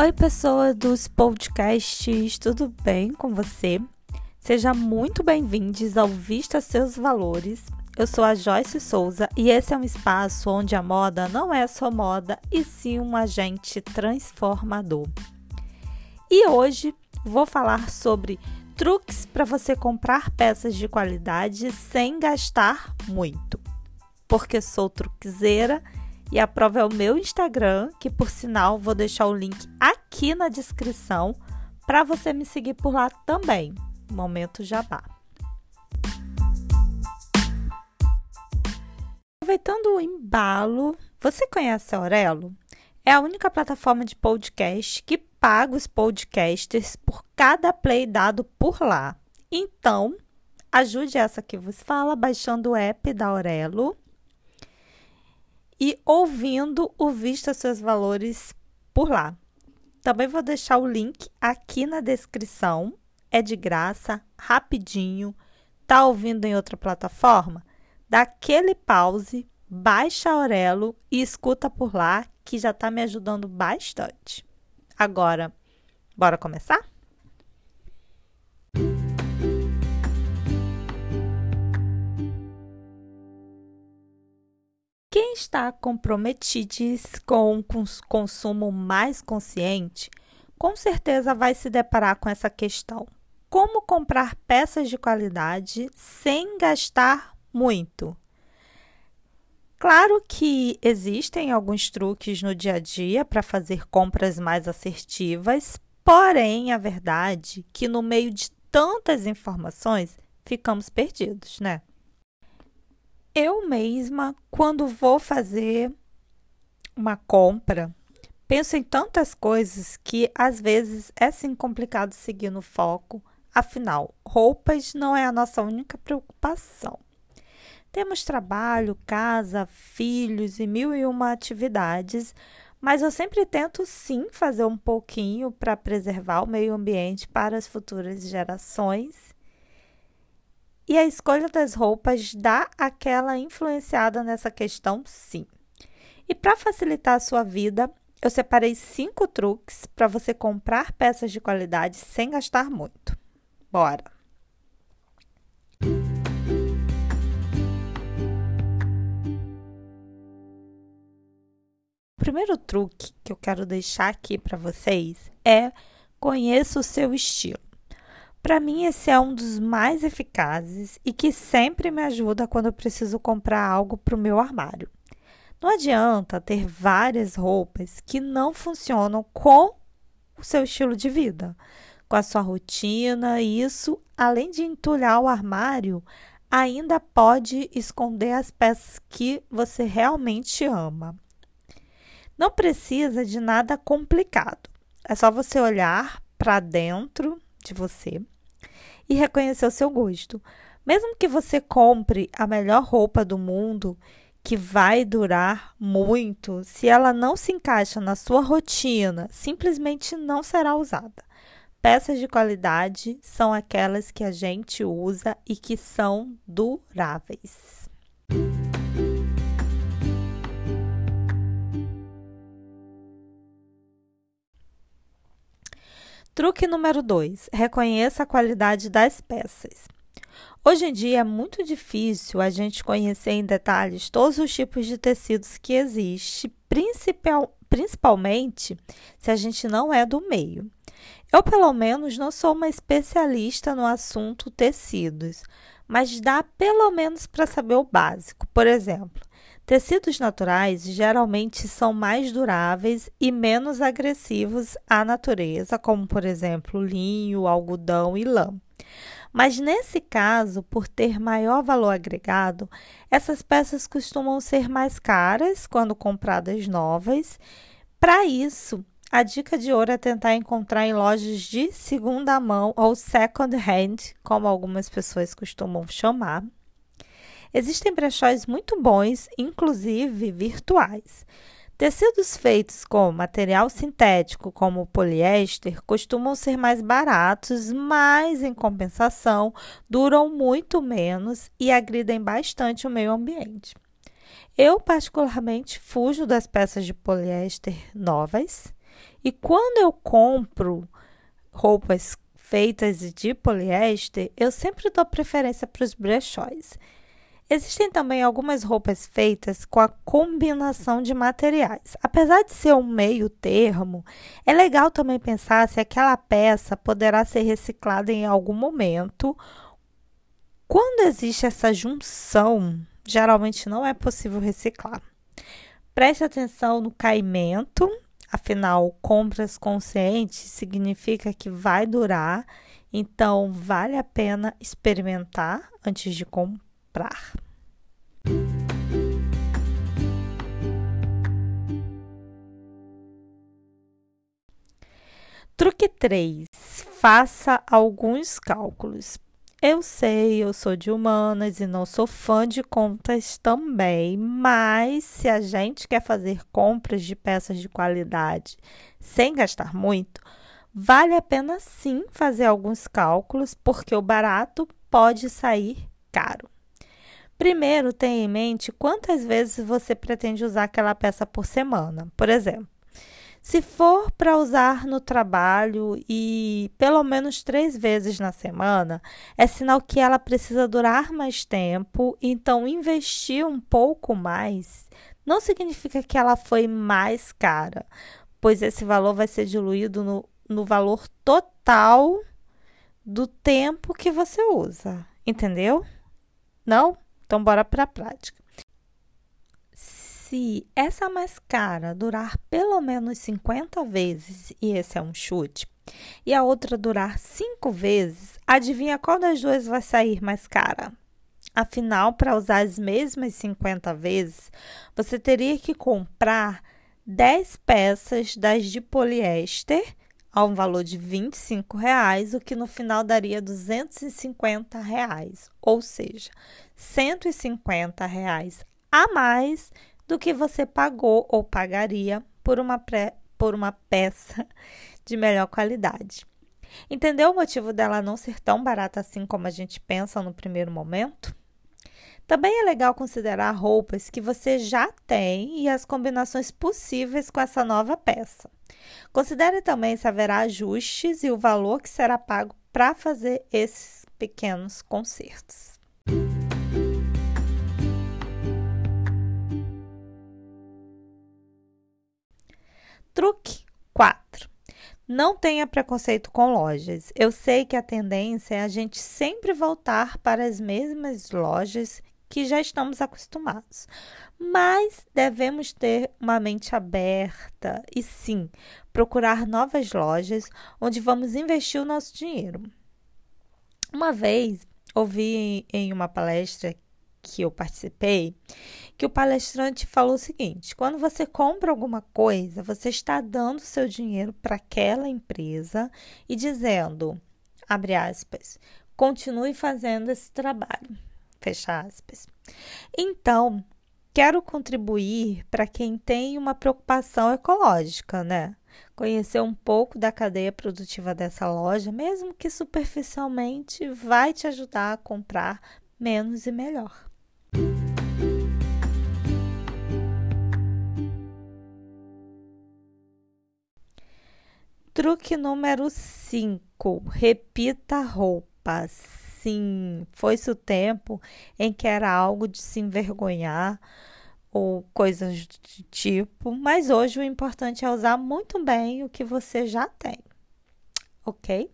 Oi, pessoa dos podcasts, tudo bem com você? Seja muito bem-vindos ao Vista Seus Valores. Eu sou a Joyce Souza e esse é um espaço onde a moda não é só moda, e sim um agente transformador. E hoje vou falar sobre truques para você comprar peças de qualidade sem gastar muito. Porque sou truquezeira e a prova é o meu Instagram, que por sinal vou deixar o link aqui na descrição para você me seguir por lá também. Momento Jabá. Aproveitando o embalo, você conhece a Aurelo? É a única plataforma de podcast que paga os podcasters por cada play dado por lá. Então, ajude essa que vos fala baixando o app da Aurelo e ouvindo o Vista Seus Valores por lá. Também vou deixar o link aqui na descrição. É de graça, rapidinho. Tá ouvindo em outra plataforma? Dá aquele pause, baixa Aurelo e escuta por lá, que já está me ajudando bastante. Agora, bora começar? Está comprometido com um consumo mais consciente, com certeza vai se deparar com essa questão. Como comprar peças de qualidade sem gastar muito? Claro que existem alguns truques no dia a dia para fazer compras mais assertivas, porém a verdade é que no meio de tantas informações ficamos perdidos, né? Eu mesma, quando vou fazer uma compra, penso em tantas coisas que às vezes é sim complicado seguir no foco. Afinal, roupas não é a nossa única preocupação. Temos trabalho, casa, filhos e mil e uma atividades, mas eu sempre tento sim fazer um pouquinho para preservar o meio ambiente para as futuras gerações e a escolha das roupas dá aquela influenciada nessa questão, sim. E para facilitar a sua vida, eu separei cinco truques para você comprar peças de qualidade sem gastar muito. Bora! O primeiro truque que eu quero deixar aqui para vocês é conheça o seu estilo. Para mim, esse é um dos mais eficazes e que sempre me ajuda quando eu preciso comprar algo para o meu armário. Não adianta ter várias roupas que não funcionam com o seu estilo de vida, com a sua rotina. E isso, além de entulhar o armário, ainda pode esconder as peças que você realmente ama. Não precisa de nada complicado. É só você olhar para dentro de você e reconhecer o seu gosto. Mesmo que você compre a melhor roupa do mundo, que vai durar muito, se ela não se encaixa na sua rotina, simplesmente não será usada. Peças de qualidade são aquelas que a gente usa e que são duráveis. Truque número 2: reconheça a qualidade das peças. Hoje em dia é muito difícil a gente conhecer em detalhes todos os tipos de tecidos que existem, principal, principalmente se a gente não é do meio. Eu, pelo menos, não sou uma especialista no assunto tecidos, mas dá pelo menos para saber o básico. Por exemplo, Tecidos naturais geralmente são mais duráveis e menos agressivos à natureza, como por exemplo linho, algodão e lã. Mas nesse caso, por ter maior valor agregado, essas peças costumam ser mais caras quando compradas novas. Para isso, a dica de ouro é tentar encontrar em lojas de segunda mão ou second hand, como algumas pessoas costumam chamar. Existem brechóis muito bons, inclusive virtuais. Tecidos feitos com material sintético, como poliéster, costumam ser mais baratos, mas, em compensação, duram muito menos e agridem bastante o meio ambiente. Eu, particularmente, fujo das peças de poliéster novas E quando eu compro roupas feitas de poliéster, eu sempre dou preferência para os brechóis. Existem também algumas roupas feitas com a combinação de materiais. Apesar de ser um meio termo, é legal também pensar se aquela peça poderá ser reciclada em algum momento. Quando existe essa junção, geralmente não é possível reciclar. Preste atenção no caimento, afinal, compras conscientes significa que vai durar, então vale a pena experimentar antes de comprar comprar. Truque 3. Faça alguns cálculos. Eu sei, eu sou de humanas e não sou fã de contas também, mas se a gente quer fazer compras de peças de qualidade sem gastar muito, vale a pena sim fazer alguns cálculos, porque o barato pode sair caro. Primeiro, tenha em mente quantas vezes você pretende usar aquela peça por semana. Por exemplo, se for para usar no trabalho e pelo menos três vezes na semana, é sinal que ela precisa durar mais tempo, então investir um pouco mais não significa que ela foi mais cara, pois esse valor vai ser diluído no, no valor total do tempo que você usa. Entendeu? Não? Então, bora para a prática. Se essa máscara durar pelo menos 50 vezes, e esse é um chute, e a outra durar 5 vezes, adivinha qual das duas vai sair mais cara? Afinal, para usar as mesmas 50 vezes, você teria que comprar 10 peças das de poliéster a um valor de 25 reais, o que no final daria 250 reais, ou seja, 150 reais a mais do que você pagou ou pagaria por uma, pré, por uma peça de melhor qualidade. Entendeu o motivo dela não ser tão barata assim como a gente pensa no primeiro momento? Também é legal considerar roupas que você já tem e as combinações possíveis com essa nova peça. Considere também se haverá ajustes e o valor que será pago para fazer esses pequenos consertos. Truque 4. Não tenha preconceito com lojas. Eu sei que a tendência é a gente sempre voltar para as mesmas lojas que já estamos acostumados. Mas devemos ter uma mente aberta e sim procurar novas lojas onde vamos investir o nosso dinheiro. Uma vez ouvi em uma palestra que eu participei que o palestrante falou o seguinte: quando você compra alguma coisa, você está dando seu dinheiro para aquela empresa e dizendo, abre aspas, continue fazendo esse trabalho. Fecha aspas. Então, quero contribuir para quem tem uma preocupação ecológica, né? Conhecer um pouco da cadeia produtiva dessa loja, mesmo que superficialmente, vai te ajudar a comprar menos e melhor. Truque número 5: repita roupas sim, foi-se o tempo em que era algo de se envergonhar ou coisas do tipo, mas hoje o importante é usar muito bem o que você já tem, ok?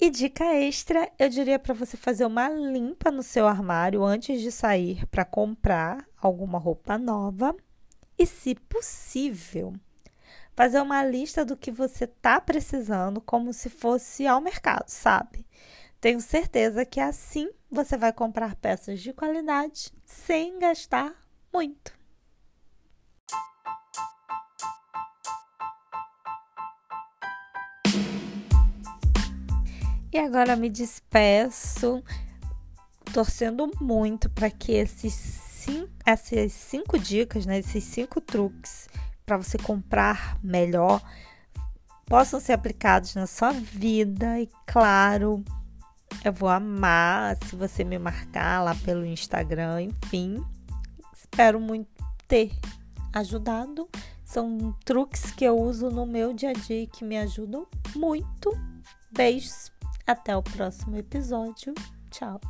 E dica extra, eu diria para você fazer uma limpa no seu armário antes de sair para comprar alguma roupa nova. E, se possível, fazer uma lista do que você está precisando, como se fosse ao mercado, sabe? Tenho certeza que assim você vai comprar peças de qualidade sem gastar muito. E agora me despeço, torcendo muito para que esses cinco, essas cinco dicas, né, esses cinco truques para você comprar melhor possam ser aplicados na sua vida e, claro, Eu vou amar se você me marcar lá pelo Instagram, enfim. Espero muito ter ajudado. São truques que eu uso no meu dia a dia que me ajudam muito. Beijos. Até o próximo episódio. Tchau.